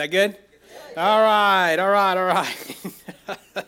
that good? All right, all right, all right.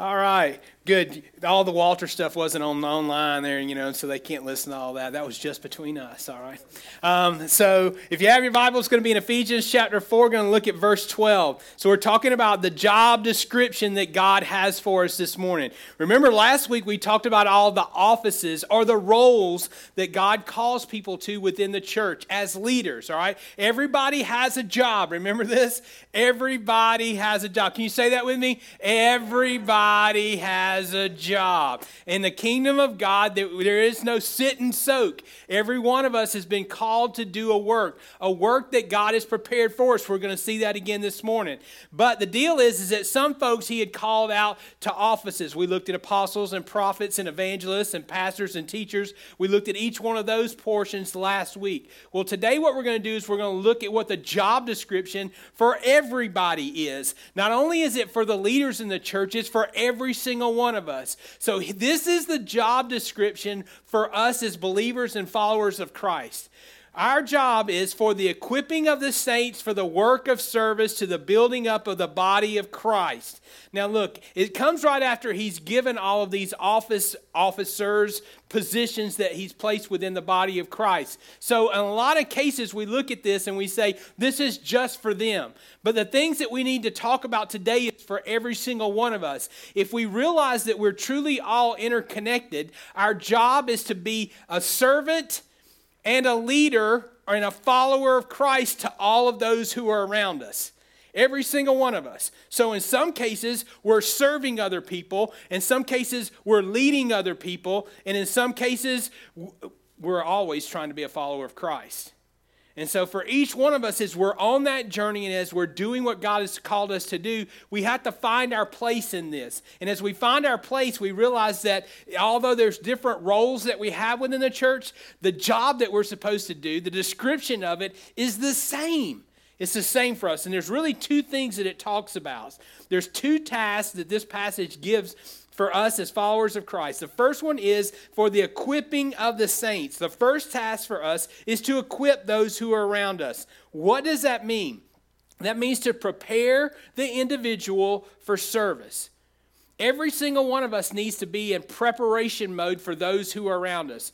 all right. Good. All the Walter stuff wasn't on online there, you know, so they can't listen to all that. That was just between us, all right? Um, so if you have your Bible, it's going to be in Ephesians chapter 4. We're going to look at verse 12. So we're talking about the job description that God has for us this morning. Remember last week we talked about all the offices or the roles that God calls people to within the church as leaders, all right? Everybody has a job. Remember this? Everybody has a job. Can you say that with me? Everybody has has a job. In the kingdom of God, there is no sit and soak. Every one of us has been called to do a work, a work that God has prepared for us. We're going to see that again this morning. But the deal is, is that some folks he had called out to offices. We looked at apostles and prophets and evangelists and pastors and teachers. We looked at each one of those portions last week. Well, today what we're going to do is we're going to look at what the job description for everybody is. Not only is it for the leaders in the church, it's for every single one one of us. So, this is the job description for us as believers and followers of Christ. Our job is for the equipping of the saints for the work of service to the building up of the body of Christ. Now look, it comes right after he's given all of these office officers positions that he's placed within the body of Christ. So in a lot of cases we look at this and we say this is just for them. But the things that we need to talk about today is for every single one of us. If we realize that we're truly all interconnected, our job is to be a servant and a leader and a follower of Christ to all of those who are around us. Every single one of us. So, in some cases, we're serving other people. In some cases, we're leading other people. And in some cases, we're always trying to be a follower of Christ. And so, for each one of us, as we're on that journey and as we're doing what God has called us to do, we have to find our place in this. And as we find our place, we realize that although there's different roles that we have within the church, the job that we're supposed to do, the description of it, is the same. It's the same for us. And there's really two things that it talks about. There's two tasks that this passage gives for us as followers of Christ. The first one is for the equipping of the saints. The first task for us is to equip those who are around us. What does that mean? That means to prepare the individual for service. Every single one of us needs to be in preparation mode for those who are around us.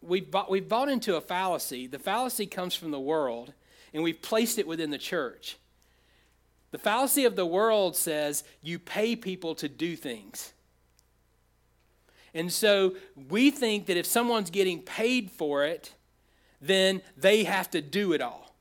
We've bought, we've bought into a fallacy. The fallacy comes from the world, and we've placed it within the church. The fallacy of the world says you pay people to do things. And so we think that if someone's getting paid for it, then they have to do it all.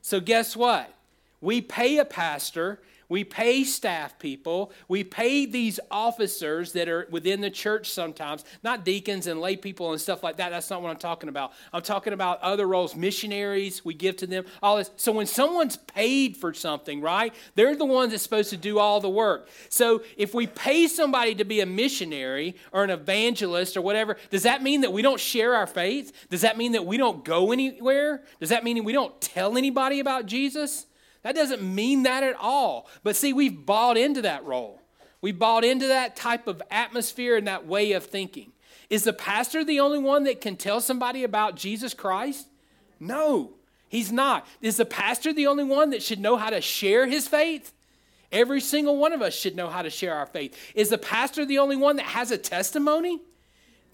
So, guess what? We pay a pastor we pay staff people. We pay these officers that are within the church sometimes, not deacons and lay people and stuff like that. That's not what I'm talking about. I'm talking about other roles, missionaries, we give to them, all this. So when someone's paid for something, right, they're the ones that's supposed to do all the work. So if we pay somebody to be a missionary or an evangelist or whatever, does that mean that we don't share our faith? Does that mean that we don't go anywhere? Does that mean we don't tell anybody about Jesus? That doesn't mean that at all. But see, we've bought into that role. We bought into that type of atmosphere and that way of thinking. Is the pastor the only one that can tell somebody about Jesus Christ? No, he's not. Is the pastor the only one that should know how to share his faith? Every single one of us should know how to share our faith. Is the pastor the only one that has a testimony?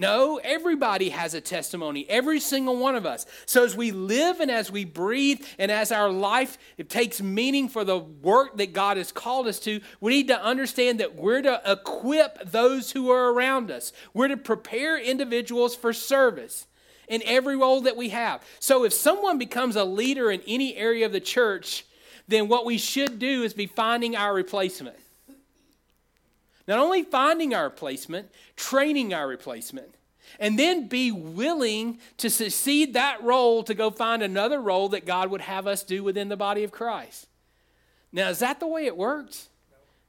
No, everybody has a testimony, every single one of us. So as we live and as we breathe and as our life it takes meaning for the work that God has called us to, we need to understand that we're to equip those who are around us. We're to prepare individuals for service in every role that we have. So if someone becomes a leader in any area of the church, then what we should do is be finding our replacement. Not only finding our replacement, training our replacement. And then be willing to succeed that role to go find another role that God would have us do within the body of Christ. Now, is that the way it works?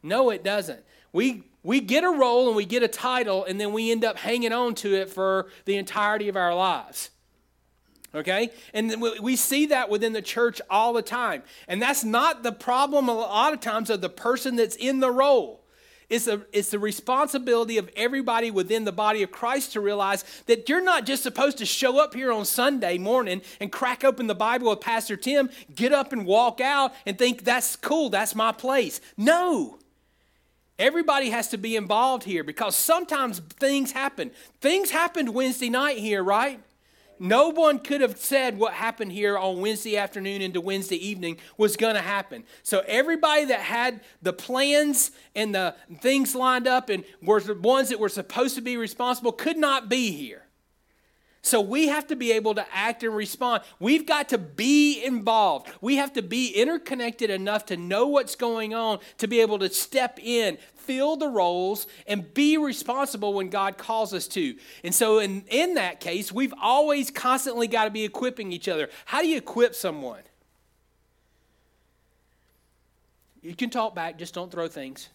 No, it doesn't. We, we get a role and we get a title, and then we end up hanging on to it for the entirety of our lives. Okay? And we see that within the church all the time. And that's not the problem a lot of times of the person that's in the role. It's, a, it's the responsibility of everybody within the body of Christ to realize that you're not just supposed to show up here on Sunday morning and crack open the Bible with Pastor Tim, get up and walk out and think that's cool, that's my place. No. Everybody has to be involved here because sometimes things happen. Things happened Wednesday night here, right? No one could have said what happened here on Wednesday afternoon into Wednesday evening was going to happen. So everybody that had the plans and the things lined up and were the ones that were supposed to be responsible could not be here. So we have to be able to act and respond. We've got to be involved. We have to be interconnected enough to know what's going on, to be able to step in, fill the roles, and be responsible when God calls us to. And so, in, in that case, we've always constantly got to be equipping each other. How do you equip someone? You can talk back, just don't throw things.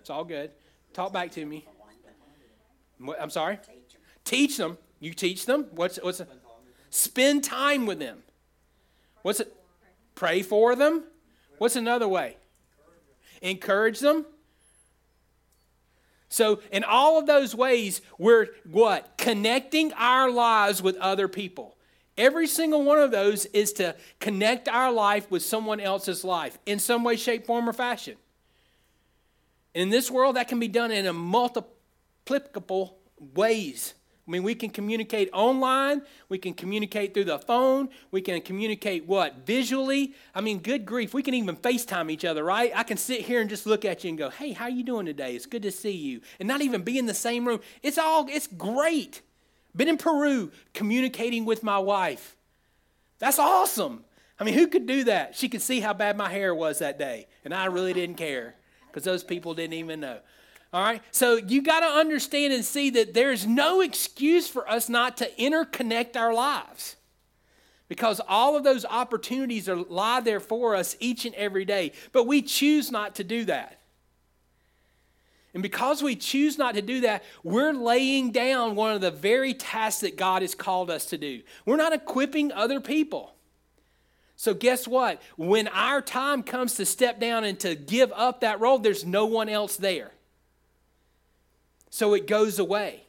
It's all good. Talk back to me. I'm sorry? Teach them. You teach them. What's what's it? Spend time with them. What's it? Pray for them. What's another way? Encourage them. So, in all of those ways, we're what? Connecting our lives with other people. Every single one of those is to connect our life with someone else's life in some way, shape, form, or fashion. In this world, that can be done in a multiplicable ways. I mean, we can communicate online, we can communicate through the phone, we can communicate what? Visually. I mean, good grief, we can even FaceTime each other, right? I can sit here and just look at you and go, "Hey, how you doing today? It's good to see you." And not even be in the same room. It's all it's great. Been in Peru communicating with my wife. That's awesome. I mean, who could do that? She could see how bad my hair was that day, and I really didn't care because those people didn't even know. All right? So you got to understand and see that there's no excuse for us not to interconnect our lives. Because all of those opportunities are lie there for us each and every day. But we choose not to do that. And because we choose not to do that, we're laying down one of the very tasks that God has called us to do. We're not equipping other people. So, guess what? When our time comes to step down and to give up that role, there's no one else there. So it goes away.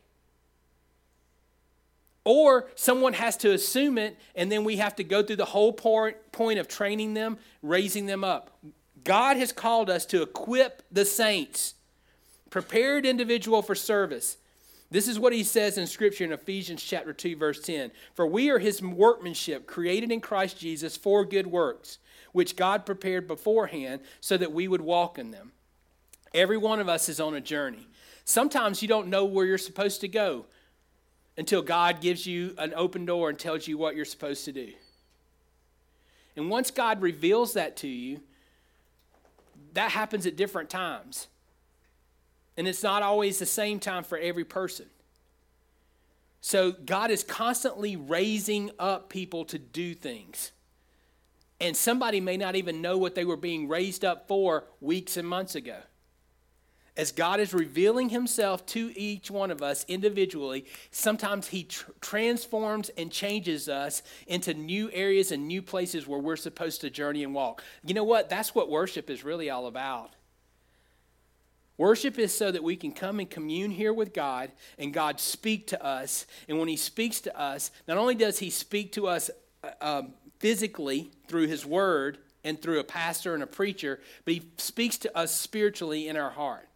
Or someone has to assume it, and then we have to go through the whole point of training them, raising them up. God has called us to equip the saints, prepared individual for service. This is what he says in Scripture in Ephesians chapter 2, verse 10. For we are his workmanship, created in Christ Jesus for good works, which God prepared beforehand so that we would walk in them. Every one of us is on a journey. Sometimes you don't know where you're supposed to go until God gives you an open door and tells you what you're supposed to do. And once God reveals that to you, that happens at different times. And it's not always the same time for every person. So God is constantly raising up people to do things. And somebody may not even know what they were being raised up for weeks and months ago as God is revealing himself to each one of us individually, sometimes he tr- transforms and changes us into new areas and new places where we're supposed to journey and walk. You know what? That's what worship is really all about. Worship is so that we can come and commune here with God and God speak to us. And when he speaks to us, not only does he speak to us uh, um, physically through his word and through a pastor and a preacher, but he speaks to us spiritually in our heart.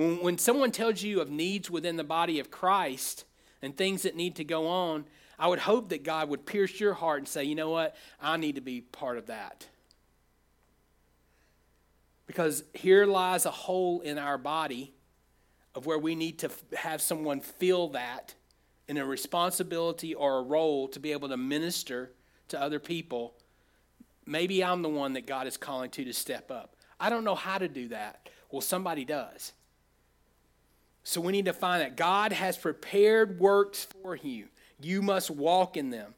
When, when someone tells you of needs within the body of Christ and things that need to go on, I would hope that God would pierce your heart and say, you know what? I need to be part of that. Because here lies a hole in our body of where we need to have someone feel that in a responsibility or a role to be able to minister to other people. Maybe I'm the one that God is calling to to step up. I don't know how to do that. Well, somebody does. So we need to find that God has prepared works for you. You must walk in them.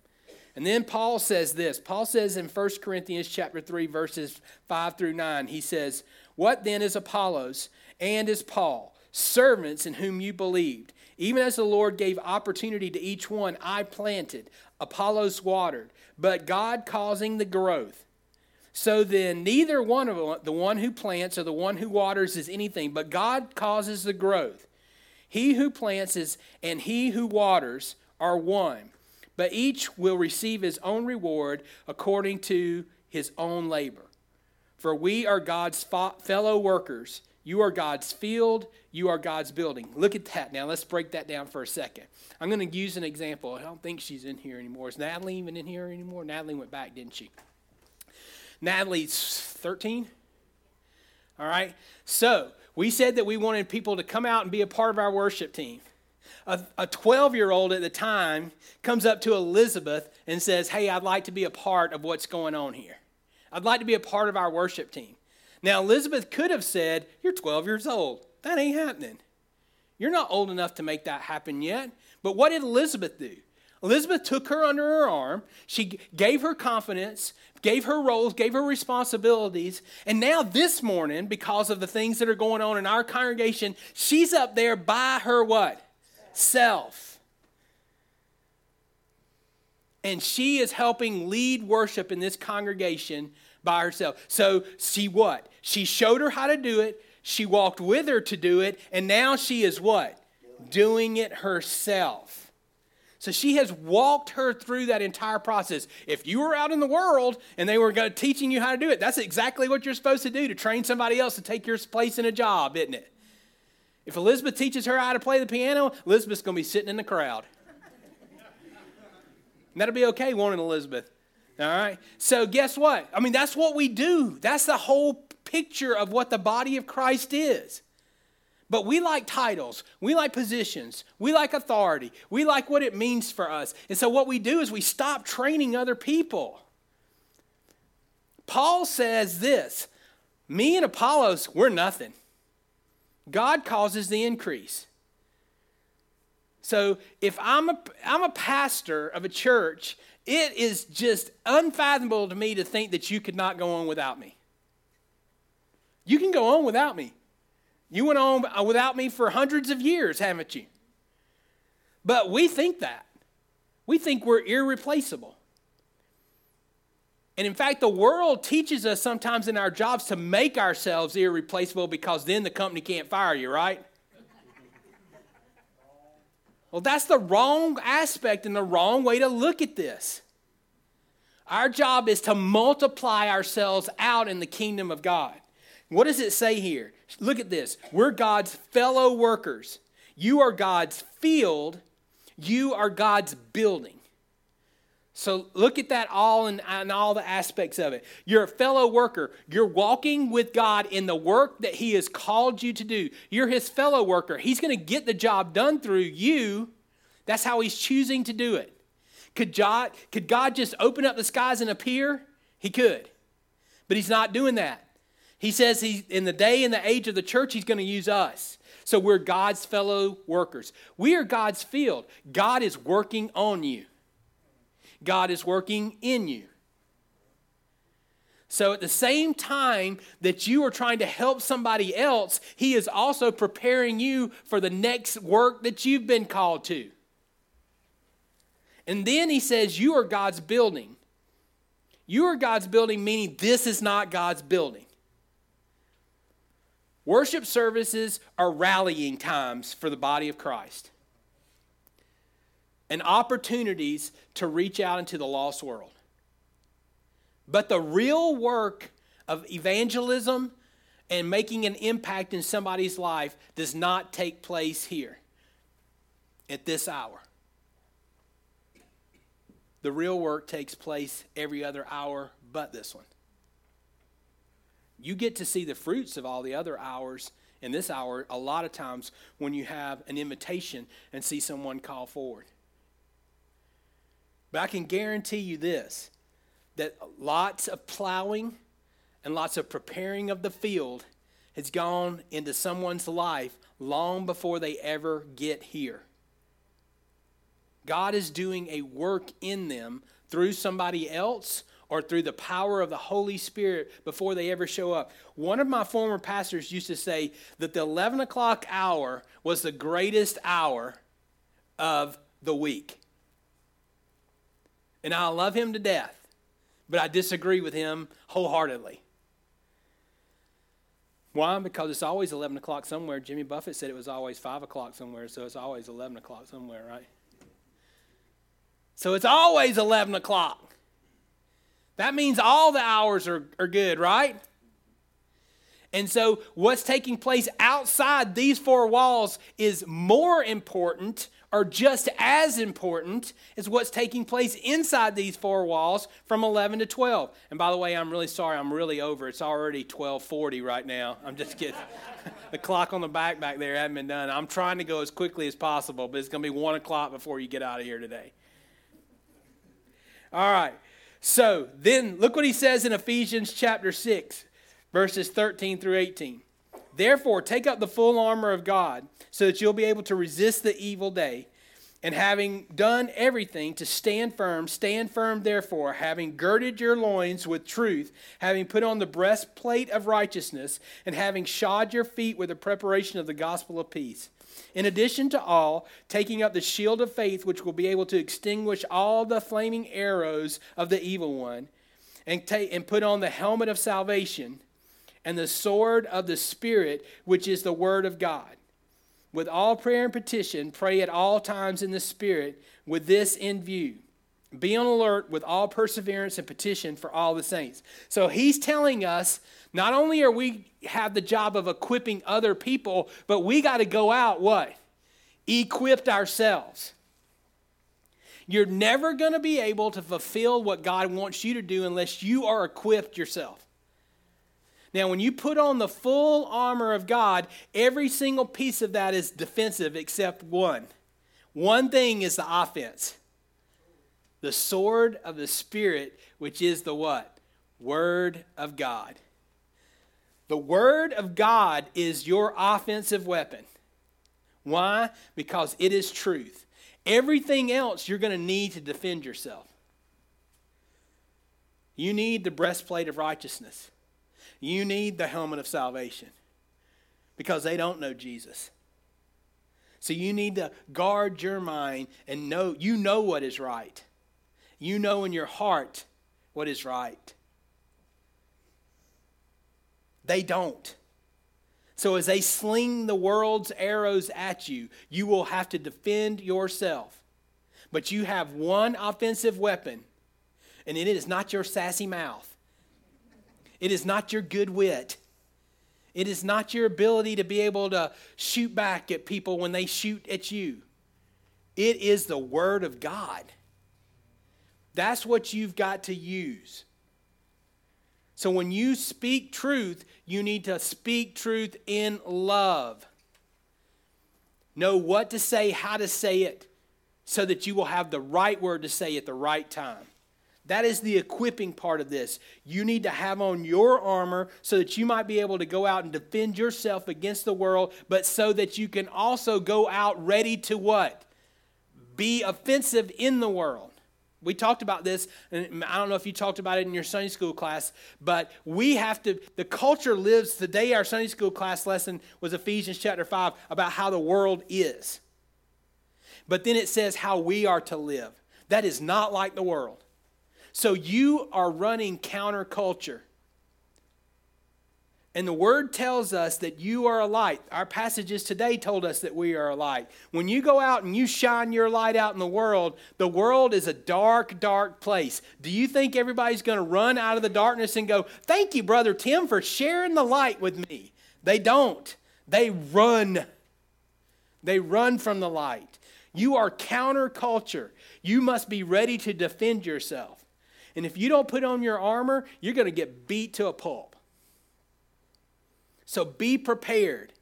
And then Paul says this. Paul says in 1 Corinthians chapter 3 verses 5 through 9, he says, "What then is Apollos and is Paul, servants in whom you believed? Even as the Lord gave opportunity to each one, I planted, Apollos watered, but God causing the growth. So then, neither one of them, the one who plants or the one who waters, is anything, but God causes the growth. He who plants and he who waters are one, but each will receive his own reward according to his own labor. For we are God's fellow workers. You are God's field. You are God's building. Look at that. Now, let's break that down for a second. I'm going to use an example. I don't think she's in here anymore. Is Natalie even in here anymore? Natalie went back, didn't she? Natalie's 13. All right. So we said that we wanted people to come out and be a part of our worship team. A 12 year old at the time comes up to Elizabeth and says, Hey, I'd like to be a part of what's going on here. I'd like to be a part of our worship team. Now, Elizabeth could have said, You're 12 years old. That ain't happening. You're not old enough to make that happen yet. But what did Elizabeth do? Elizabeth took her under her arm. She gave her confidence, gave her roles, gave her responsibilities. And now, this morning, because of the things that are going on in our congregation, she's up there by her what? Self. And she is helping lead worship in this congregation by herself. So, she what? She showed her how to do it. She walked with her to do it. And now she is what? Doing it herself. So she has walked her through that entire process. If you were out in the world and they were teaching you how to do it, that's exactly what you're supposed to do to train somebody else to take your place in a job, isn't it? If Elizabeth teaches her how to play the piano, Elizabeth's going to be sitting in the crowd. And that'll be okay, won't it, Elizabeth? All right. So guess what? I mean, that's what we do. That's the whole picture of what the body of Christ is. But we like titles, we like positions, we like authority, we like what it means for us. And so what we do is we stop training other people. Paul says this Me and Apollos, we're nothing. God causes the increase. So if I'm a, I'm a pastor of a church, it is just unfathomable to me to think that you could not go on without me. You can go on without me. You went on without me for hundreds of years, haven't you? But we think that. We think we're irreplaceable. And in fact, the world teaches us sometimes in our jobs to make ourselves irreplaceable because then the company can't fire you, right? Well, that's the wrong aspect and the wrong way to look at this. Our job is to multiply ourselves out in the kingdom of God. What does it say here? Look at this. We're God's fellow workers. You are God's field. You are God's building. So look at that all and, all the aspects of it. You're a fellow worker. You're walking with God in the work that He has called you to do. You're His fellow worker. He's going to get the job done through you. That's how He's choosing to do it. Could God, could God just open up the skies and appear? He could. But He's not doing that. He says he, in the day and the age of the church, he's going to use us. So we're God's fellow workers. We are God's field. God is working on you, God is working in you. So at the same time that you are trying to help somebody else, He is also preparing you for the next work that you've been called to. And then He says, You are God's building. You are God's building, meaning this is not God's building. Worship services are rallying times for the body of Christ and opportunities to reach out into the lost world. But the real work of evangelism and making an impact in somebody's life does not take place here at this hour. The real work takes place every other hour but this one. You get to see the fruits of all the other hours in this hour a lot of times when you have an invitation and see someone call forward. But I can guarantee you this that lots of plowing and lots of preparing of the field has gone into someone's life long before they ever get here. God is doing a work in them through somebody else or through the power of the Holy Spirit before they ever show up. One of my former pastors used to say that the 11 o'clock hour was the greatest hour of the week. And I love him to death. but I disagree with him wholeheartedly. Why? Because it's always 11 o'clock somewhere. Jimmy Buffett said it was always 5 o'clock somewhere, so it's always 11 o'clock somewhere, right? So it's always 11 o'clock. That means all the hours are, are good, right? And so, what's taking place outside these four walls is more important or just as important as what's taking place inside these four walls from 11 to 12. And by the way, I'm really sorry, I'm really over. It's already 12:40 right now. I'm just kidding. the clock on the back back there hasn't been done. I'm trying to go as quickly as possible, but it's going to be 1 o'clock before you get out of here today. All right. So then look what he says in Ephesians chapter 6 verses 13 through 18. Therefore, take up the full armor of God so that you'll be able to resist the evil day. And having done everything to stand firm, stand firm therefore, having girded your loins with truth, having put on the breastplate of righteousness, and having shod your feet with the preparation of the gospel of peace. In addition to all, taking up the shield of faith, which will be able to extinguish all the flaming arrows of the evil one, and, take, and put on the helmet of salvation and the sword of the Spirit, which is the Word of God. With all prayer and petition, pray at all times in the Spirit, with this in view. Be on alert with all perseverance and petition for all the saints. So he's telling us not only are we have the job of equipping other people, but we got to go out what? Equipped ourselves. You're never going to be able to fulfill what God wants you to do unless you are equipped yourself. Now, when you put on the full armor of God, every single piece of that is defensive except one. One thing is the offense the sword of the Spirit, which is the what? Word of God. The Word of God is your offensive weapon. Why? Because it is truth. Everything else you're going to need to defend yourself. You need the breastplate of righteousness. You need the helmet of salvation because they don't know Jesus. So you need to guard your mind and know you know what is right. You know in your heart what is right. They don't. So as they sling the world's arrows at you, you will have to defend yourself. But you have one offensive weapon, and it is not your sassy mouth. It is not your good wit. It is not your ability to be able to shoot back at people when they shoot at you. It is the Word of God. That's what you've got to use. So when you speak truth, you need to speak truth in love. Know what to say, how to say it, so that you will have the right word to say at the right time. That is the equipping part of this. You need to have on your armor so that you might be able to go out and defend yourself against the world, but so that you can also go out ready to what? Be offensive in the world. We talked about this, and I don't know if you talked about it in your Sunday school class, but we have to, the culture lives, today our Sunday school class lesson was Ephesians chapter 5 about how the world is. But then it says how we are to live. That is not like the world. So you are running counterculture. And the word tells us that you are a light. Our passages today told us that we are a light. When you go out and you shine your light out in the world, the world is a dark, dark place. Do you think everybody's going to run out of the darkness and go, Thank you, Brother Tim, for sharing the light with me? They don't. They run. They run from the light. You are counterculture. You must be ready to defend yourself. And if you don't put on your armor, you're going to get beat to a pulp. So be prepared.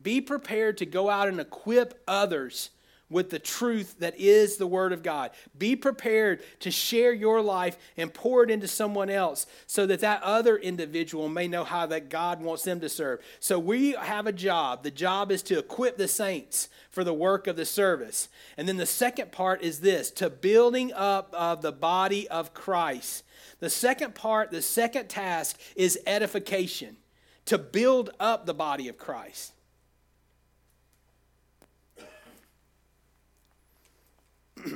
Be prepared to go out and equip others with the truth that is the Word of God. Be prepared to share your life and pour it into someone else so that that other individual may know how that God wants them to serve. So we have a job. The job is to equip the saints for the work of the service. And then the second part is this to building up of the body of Christ. The second part, the second task is edification, to build up the body of Christ.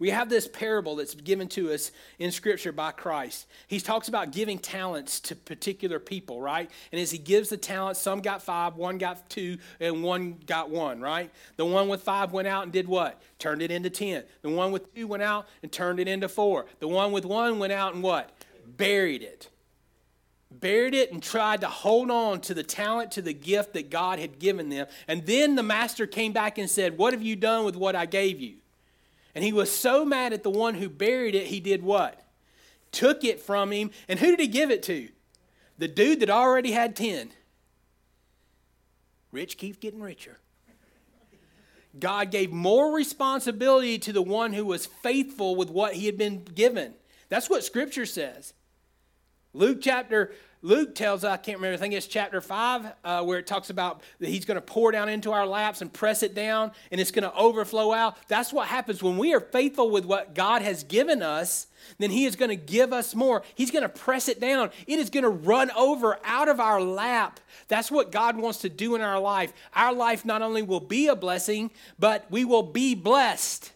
We have this parable that's given to us in Scripture by Christ. He talks about giving talents to particular people, right? And as he gives the talents, some got five, one got two, and one got one, right? The one with five went out and did what? Turned it into ten. The one with two went out and turned it into four. The one with one went out and what? Buried it buried it and tried to hold on to the talent, to the gift that God had given them. And then the master came back and said, What have you done with what I gave you? And he was so mad at the one who buried it, he did what? Took it from him. And who did he give it to? The dude that already had 10. Rich keeps getting richer. God gave more responsibility to the one who was faithful with what he had been given. That's what Scripture says. Luke chapter Luke tells, I can't remember, I think it's chapter 5, uh, where it talks about that he's going to pour down into our laps and press it down and it's going to overflow out. That's what happens when we are faithful with what God has given us, then he is going to give us more. He's going to press it down, it is going to run over out of our lap. That's what God wants to do in our life. Our life not only will be a blessing, but we will be blessed.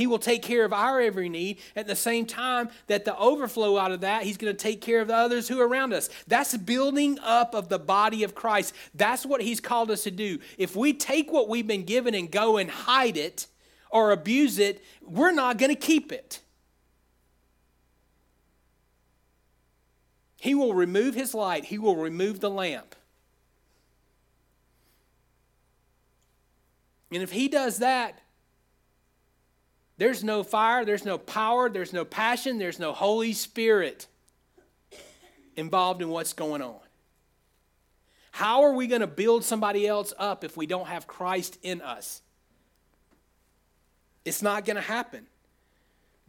He will take care of our every need at the same time that the overflow out of that, He's going to take care of the others who are around us. That's building up of the body of Christ. That's what He's called us to do. If we take what we've been given and go and hide it or abuse it, we're not going to keep it. He will remove His light, He will remove the lamp. And if He does that, there's no fire, there's no power, there's no passion, there's no Holy Spirit involved in what's going on. How are we going to build somebody else up if we don't have Christ in us? It's not going to happen.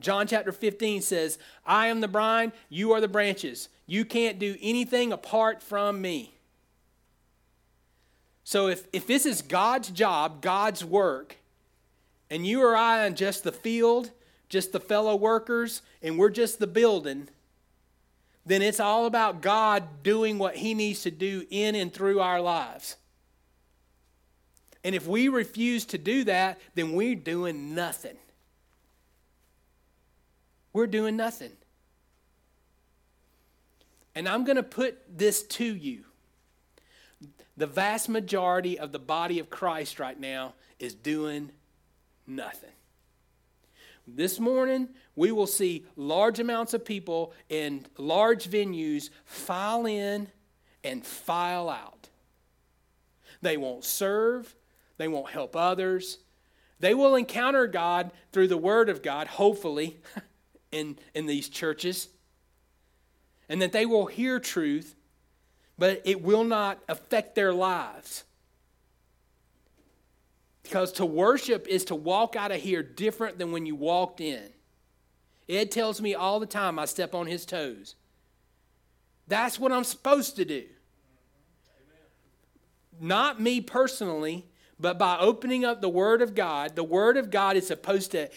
John chapter 15 says, I am the vine, you are the branches. You can't do anything apart from me. So if, if this is God's job, God's work, and you or I on just the field, just the fellow workers, and we're just the building, then it's all about God doing what He needs to do in and through our lives. And if we refuse to do that, then we're doing nothing. We're doing nothing. And I'm going to put this to you. The vast majority of the body of Christ right now is doing nothing. This morning, we will see large amounts of people in large venues file in and file out. They won't serve, they won't help others. They will encounter God through the Word of God, hopefully, in, in these churches, and that they will hear truth, but it will not affect their lives. Because to worship is to walk out of here different than when you walked in. Ed tells me all the time I step on his toes. That's what I'm supposed to do. Not me personally, but by opening up the Word of God, the Word of God is supposed to,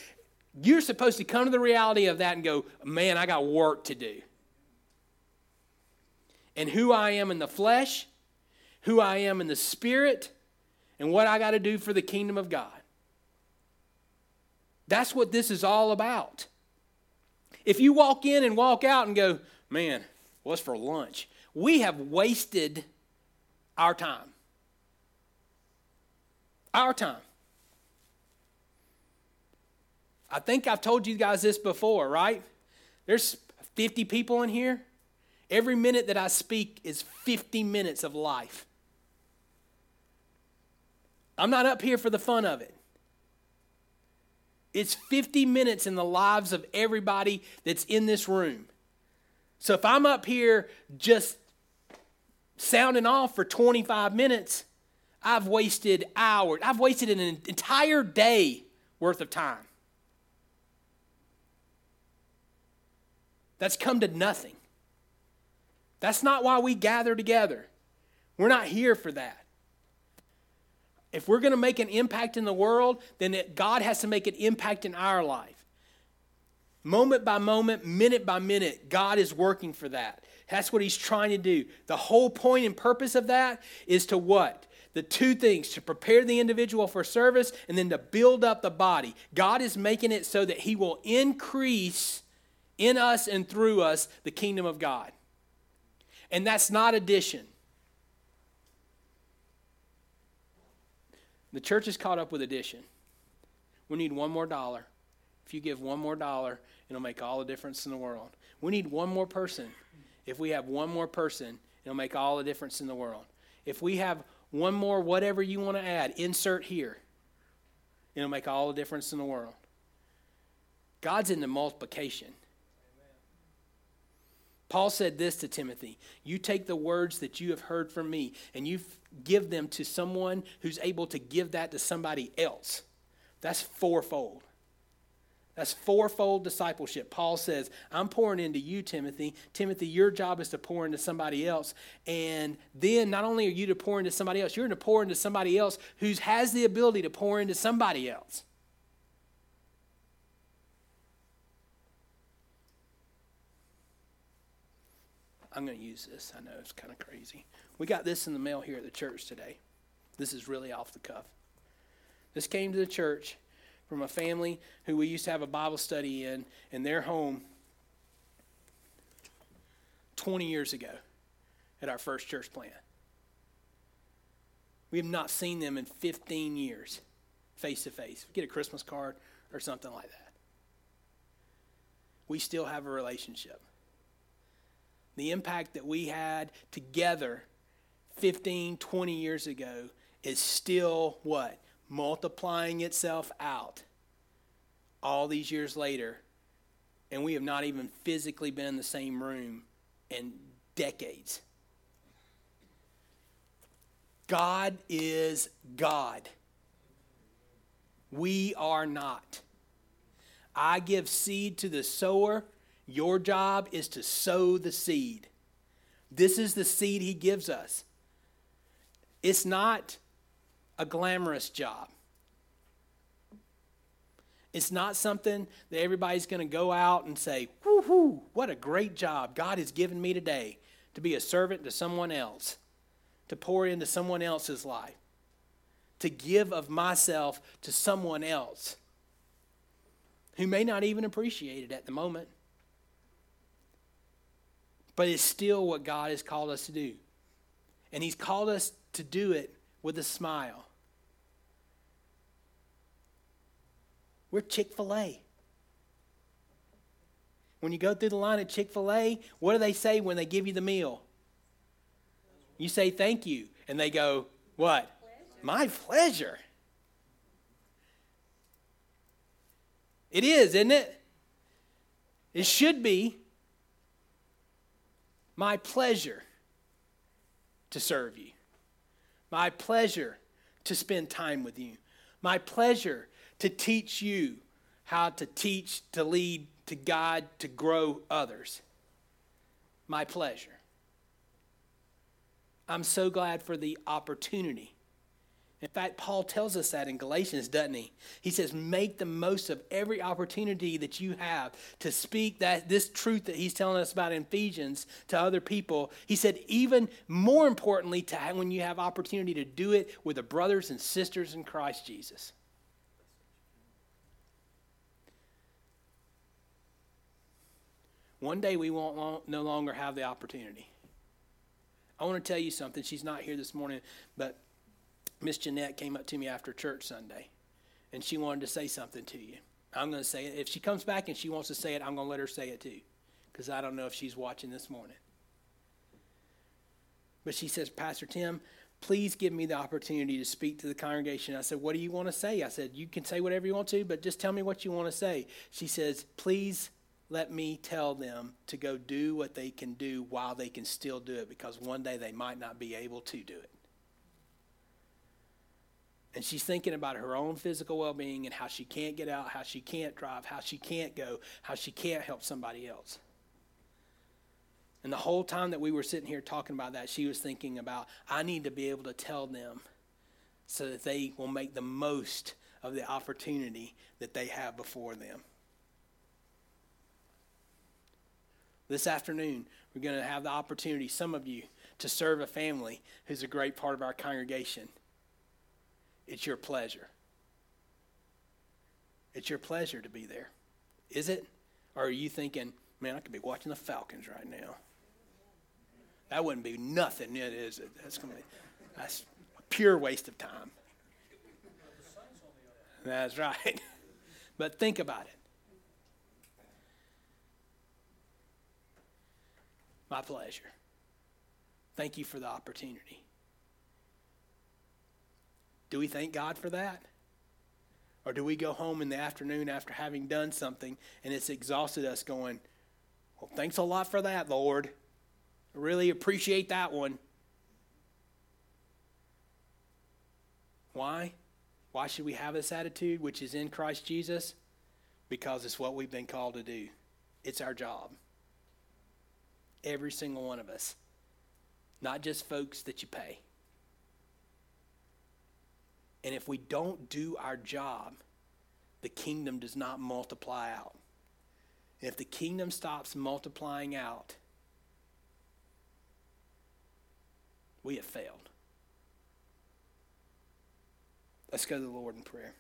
you're supposed to come to the reality of that and go, man, I got work to do. And who I am in the flesh, who I am in the spirit, and what I got to do for the kingdom of God. That's what this is all about. If you walk in and walk out and go, man, what's for lunch? We have wasted our time. Our time. I think I've told you guys this before, right? There's 50 people in here. Every minute that I speak is 50 minutes of life. I'm not up here for the fun of it. It's 50 minutes in the lives of everybody that's in this room. So if I'm up here just sounding off for 25 minutes, I've wasted hours. I've wasted an entire day worth of time. That's come to nothing. That's not why we gather together. We're not here for that. If we're going to make an impact in the world, then it, God has to make an impact in our life. Moment by moment, minute by minute, God is working for that. That's what He's trying to do. The whole point and purpose of that is to what? the two things to prepare the individual for service and then to build up the body. God is making it so that He will increase in us and through us the kingdom of God. And that's not addition. The church is caught up with addition. We need one more dollar. If you give one more dollar, it'll make all the difference in the world. We need one more person. If we have one more person, it'll make all the difference in the world. If we have one more, whatever you want to add, insert here, it'll make all the difference in the world. God's into multiplication. Paul said this to Timothy You take the words that you have heard from me and you give them to someone who's able to give that to somebody else. That's fourfold. That's fourfold discipleship. Paul says, I'm pouring into you, Timothy. Timothy, your job is to pour into somebody else. And then not only are you to pour into somebody else, you're to pour into somebody else who has the ability to pour into somebody else. I'm going to use this. I know it's kind of crazy. We got this in the mail here at the church today. This is really off the cuff. This came to the church from a family who we used to have a Bible study in in their home 20 years ago at our first church plant. We have not seen them in 15 years face to face. We Get a Christmas card or something like that. We still have a relationship. The impact that we had together 15, 20 years ago is still what? multiplying itself out all these years later, and we have not even physically been in the same room in decades. God is God. We are not. I give seed to the sower. Your job is to sow the seed. This is the seed he gives us. It's not a glamorous job. It's not something that everybody's going to go out and say, whoo, what a great job God has given me today to be a servant to someone else, to pour into someone else's life, to give of myself to someone else who may not even appreciate it at the moment. But it's still what God has called us to do. And He's called us to do it with a smile. We're Chick fil A. When you go through the line at Chick fil A, what do they say when they give you the meal? You say thank you. And they go, What? Pleasure. My pleasure. It is, isn't it? It should be my pleasure to serve you. My pleasure to spend time with you. My pleasure to teach you how to teach, to lead, to guide, to grow others. My pleasure. I'm so glad for the opportunity in fact, Paul tells us that in Galatians, doesn't he? He says, make the most of every opportunity that you have to speak that this truth that he's telling us about in Ephesians to other people. He said, even more importantly, to when you have opportunity to do it with the brothers and sisters in Christ Jesus. One day we won't long, no longer have the opportunity. I want to tell you something. She's not here this morning, but Miss Jeanette came up to me after church Sunday, and she wanted to say something to you. I'm going to say it. If she comes back and she wants to say it, I'm going to let her say it too, because I don't know if she's watching this morning. But she says, Pastor Tim, please give me the opportunity to speak to the congregation. I said, What do you want to say? I said, You can say whatever you want to, but just tell me what you want to say. She says, Please let me tell them to go do what they can do while they can still do it, because one day they might not be able to do it. And she's thinking about her own physical well being and how she can't get out, how she can't drive, how she can't go, how she can't help somebody else. And the whole time that we were sitting here talking about that, she was thinking about, I need to be able to tell them so that they will make the most of the opportunity that they have before them. This afternoon, we're going to have the opportunity, some of you, to serve a family who's a great part of our congregation It's your pleasure. It's your pleasure to be there. Is it? Or are you thinking, man, I could be watching the Falcons right now? That wouldn't be nothing, is it? That's going to be that's a pure waste of time. That's right. But think about it. My pleasure. Thank you for the opportunity. Do we thank God for that? Or do we go home in the afternoon after having done something and it's exhausted us going, Well, thanks a lot for that, Lord. I really appreciate that one. Why? Why should we have this attitude, which is in Christ Jesus? Because it's what we've been called to do. It's our job. Every single one of us. Not just folks that you pay. And if we don't do our job, the kingdom does not multiply out. And if the kingdom stops multiplying out, we have failed. Let's go to the Lord in prayer.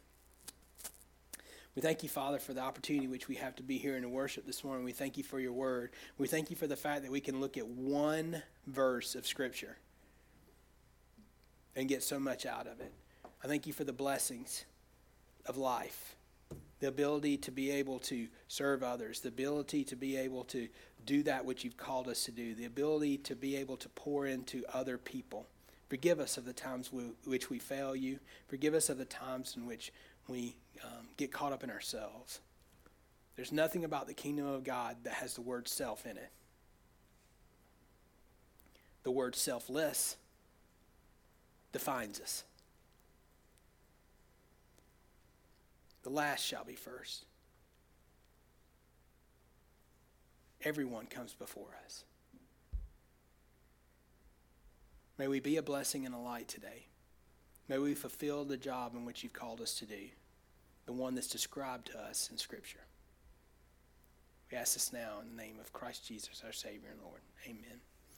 We thank you, Father, for the opportunity which we have to be here to worship this morning. We thank you for your word. We thank you for the fact that we can look at one verse of Scripture and get so much out of it. I thank you for the blessings of life, the ability to be able to serve others, the ability to be able to do that which you've called us to do, the ability to be able to pour into other people. Forgive us of the times we, which we fail you. Forgive us of the times in which we um, get caught up in ourselves. There's nothing about the kingdom of God that has the word self in it. The word selfless defines us. The last shall be first. Everyone comes before us. May we be a blessing and a light today. May we fulfill the job in which you've called us to do, the one that's described to us in Scripture. We ask this now in the name of Christ Jesus, our Savior and Lord. Amen.